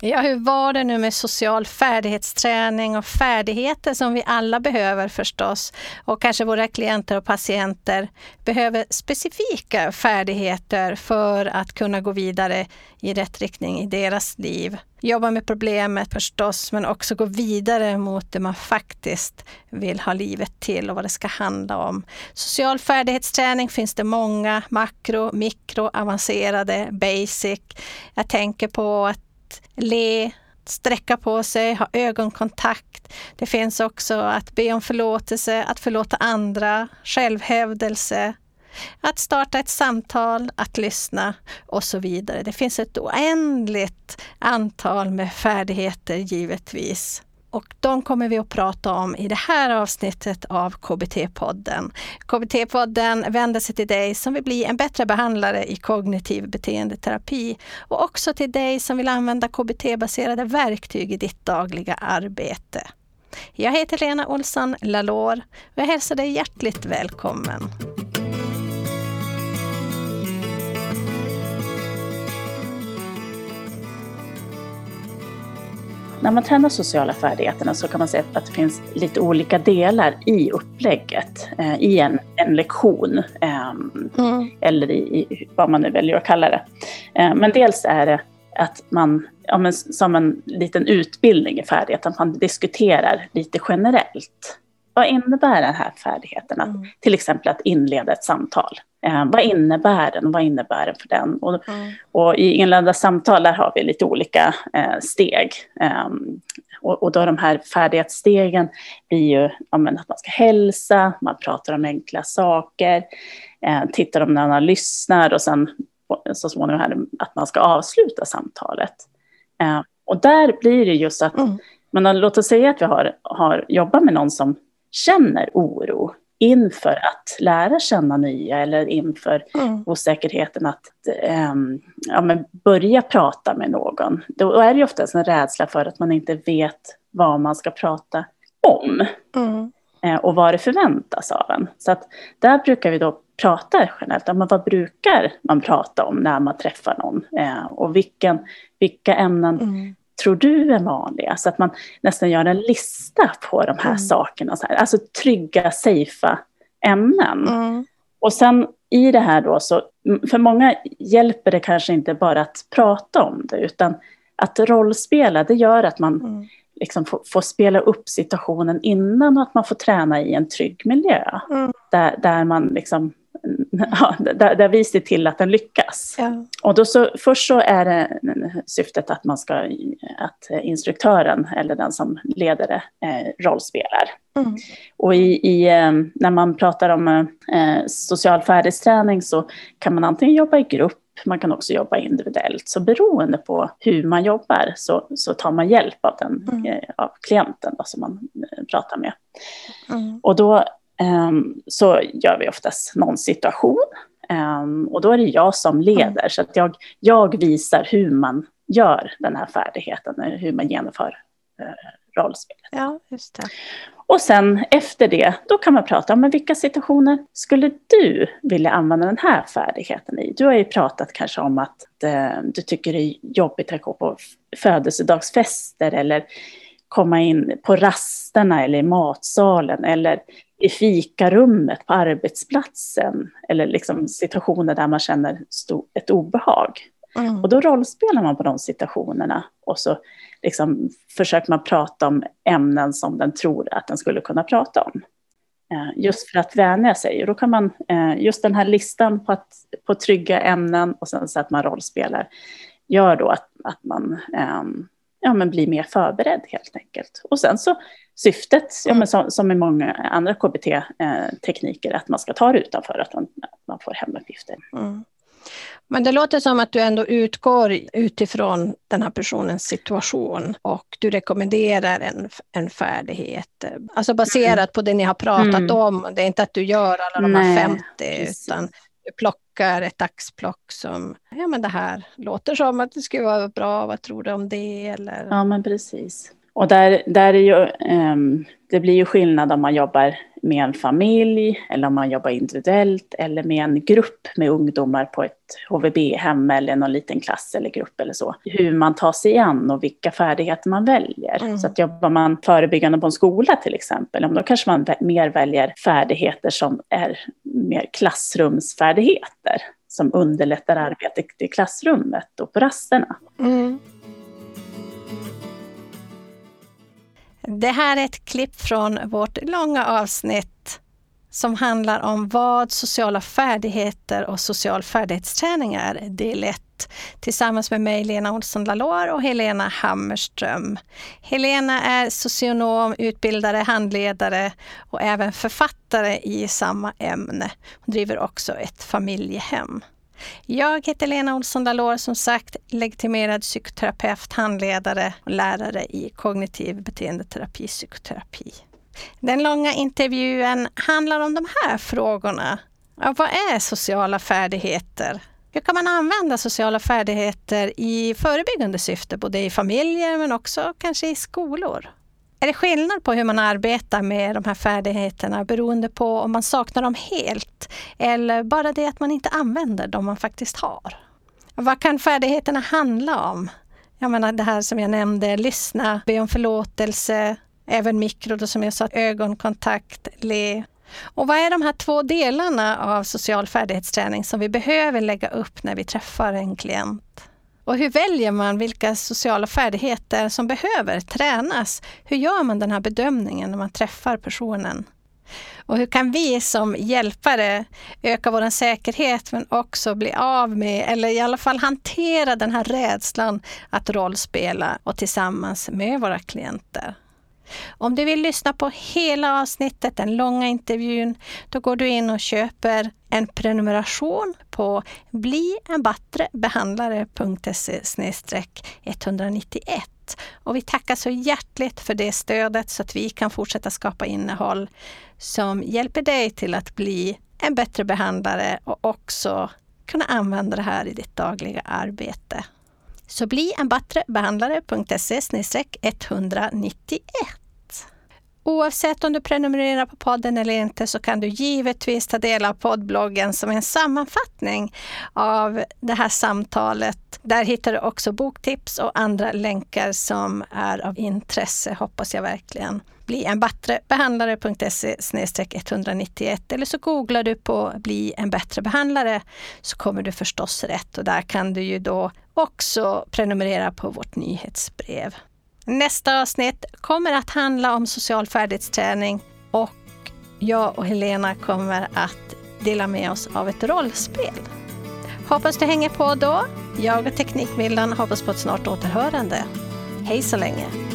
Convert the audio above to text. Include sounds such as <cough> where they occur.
Ja, hur var det nu med social färdighetsträning och färdigheter som vi alla behöver förstås. Och kanske våra klienter och patienter behöver specifika färdigheter för att kunna gå vidare i rätt riktning i deras liv. Jobba med problemet förstås, men också gå vidare mot det man faktiskt vill ha livet till och vad det ska handla om. Social färdighetsträning finns det många, makro, mikro, avancerade, basic. Jag tänker på att le, sträcka på sig, ha ögonkontakt. Det finns också att be om förlåtelse, att förlåta andra, självhävdelse, att starta ett samtal, att lyssna och så vidare. Det finns ett oändligt antal med färdigheter givetvis. Och de kommer vi att prata om i det här avsnittet av KBT-podden. KBT-podden vänder sig till dig som vill bli en bättre behandlare i kognitiv beteendeterapi och också till dig som vill använda KBT-baserade verktyg i ditt dagliga arbete. Jag heter Lena Olsson Lalor och jag hälsar dig hjärtligt välkommen. När man tränar sociala färdigheterna så kan man säga att det finns lite olika delar i upplägget, eh, i en, en lektion, eh, mm. eller i, i, vad man nu väljer att kalla det. Eh, men dels är det att man, ja, men, som en liten utbildning i färdighet, att man diskuterar lite generellt. Vad innebär den här färdigheten? Att, mm. Till exempel att inleda ett samtal. Eh, vad innebär den? Vad innebär den för den? Och, mm. och i inledda samtal där har vi lite olika eh, steg. Eh, och, och, då de här färdighetsstegen blir ju ja, men att man ska hälsa, man pratar om enkla saker, eh, tittar om när man lyssnar och sen så småningom här, att man ska avsluta samtalet. Eh, och där blir det just att, mm. men låt oss säga att vi har, har jobbat med någon som känner oro inför att lära känna nya eller inför mm. osäkerheten att um, ja, börja prata med någon. Då är det ofta en rädsla för att man inte vet vad man ska prata om. Mm. Eh, och vad det förväntas av en. Så att där brukar vi då prata generellt om vad brukar man prata om när man träffar någon. Eh, och vilken, vilka ämnen mm tror du är vanliga? Så att man nästan gör en lista på de här mm. sakerna. Så här. Alltså trygga, safea ämnen. Mm. Och sen i det här då så, för många hjälper det kanske inte bara att prata om det, utan att rollspela, det gör att man mm. liksom får, får, spela upp situationen innan och att man får träna i en trygg miljö. Mm. Där, där man liksom <laughs> ja, där, där vi ser till att den lyckas. Ja. Och då så, först så är det syftet att man ska, att instruktören eller den som leder det eh, rollspelar. Mm. Och i, i, eh, när man pratar om eh, social färdighetsträning så kan man antingen jobba i grupp man kan också jobba individuellt. Så beroende på hur man jobbar så, så tar man hjälp av, den, mm. eh, av klienten då, som man eh, pratar med. Mm. Och då um, så gör vi oftast någon situation. Um, och då är det jag som leder, så att jag, jag visar hur man gör den här färdigheten, hur man genomför uh, rollspelet. Ja, just det. Och sen efter det, då kan man prata om vilka situationer skulle du vilja använda den här färdigheten i? Du har ju pratat kanske om att eh, du tycker det är jobbigt att gå på födelsedagsfester eller komma in på rasterna eller i matsalen eller i fikarummet på arbetsplatsen eller liksom situationer där man känner ett obehag. Mm. Och då rollspelar man på de situationerna och så liksom försöker man prata om ämnen som den tror att den skulle kunna prata om. Eh, just för att vänja sig. Och då kan man, eh, just den här listan på, att, på trygga ämnen och sen så att man rollspelar, gör då att, att man um, ja, men bli mer förberedd helt enkelt. Och sen så syftet, ja, men som, som i många andra KBT-tekniker, att man ska ta det utanför, att man, man får hemuppgifter. Mm. Men det låter som att du ändå utgår utifrån den här personens situation och du rekommenderar en, en färdighet. Alltså baserat mm. på det ni har pratat mm. om. Det är inte att du gör alla de här 50 precis. utan plockar ett axplock som, ja men det här låter som att det skulle vara bra, vad tror du om det? Eller... Ja men precis. Och där, där är ju, um, det blir ju skillnad om man jobbar med en familj eller om man jobbar individuellt eller med en grupp med ungdomar på ett HVB-hem eller någon liten klass eller grupp eller så. Hur man tar sig an och vilka färdigheter man väljer. Mm. Så att jobbar man förebyggande på en skola till exempel, då kanske man mer väljer färdigheter som är mer klassrumsfärdigheter som underlättar arbetet i klassrummet och på rasterna. Mm. Det här är ett klipp från vårt långa avsnitt som handlar om vad sociala färdigheter och social färdighetsträning är, del 1, tillsammans med mig, Lena Olsson Lalor och Helena Hammerström. Helena är socionom, utbildare, handledare och även författare i samma ämne. Hon driver också ett familjehem. Jag heter Lena Olsson Dalor, som sagt legitimerad psykoterapeut, handledare och lärare i kognitiv beteendeterapi, psykoterapi. Den långa intervjun handlar om de här frågorna. Ja, vad är sociala färdigheter? Hur kan man använda sociala färdigheter i förebyggande syfte, både i familjer men också kanske i skolor? Är det skillnad på hur man arbetar med de här färdigheterna beroende på om man saknar dem helt eller bara det att man inte använder dem man faktiskt har? Vad kan färdigheterna handla om? Jag menar det här som jag nämnde, lyssna, be om förlåtelse, även mikro då som jag sa, ögonkontakt, le. Och vad är de här två delarna av social färdighetsträning som vi behöver lägga upp när vi träffar en klient? Och hur väljer man vilka sociala färdigheter som behöver tränas? Hur gör man den här bedömningen när man träffar personen? Och hur kan vi som hjälpare öka vår säkerhet men också bli av med, eller i alla fall hantera den här rädslan att rollspela och tillsammans med våra klienter? Om du vill lyssna på hela avsnittet, den långa intervjun, då går du in och köper en prenumeration på blienbattrebehandlare.se 191. Och vi tackar så hjärtligt för det stödet så att vi kan fortsätta skapa innehåll som hjälper dig till att bli en bättre behandlare och också kunna använda det här i ditt dagliga arbete. Så bli en bättre behandlare.se 191. Oavsett om du prenumererar på podden eller inte så kan du givetvis ta del av poddbloggen som är en sammanfattning av det här samtalet. Där hittar du också boktips och andra länkar som är av intresse, hoppas jag verkligen. Bli en bättre behandlare.se 191 eller så googlar du på bli en bättre behandlare så kommer du förstås rätt och där kan du ju då också prenumerera på vårt nyhetsbrev. Nästa avsnitt kommer att handla om social färdighetsträning och jag och Helena kommer att dela med oss av ett rollspel. Hoppas du hänger på då. Jag och Teknikmillan hoppas på ett snart återhörande. Hej så länge!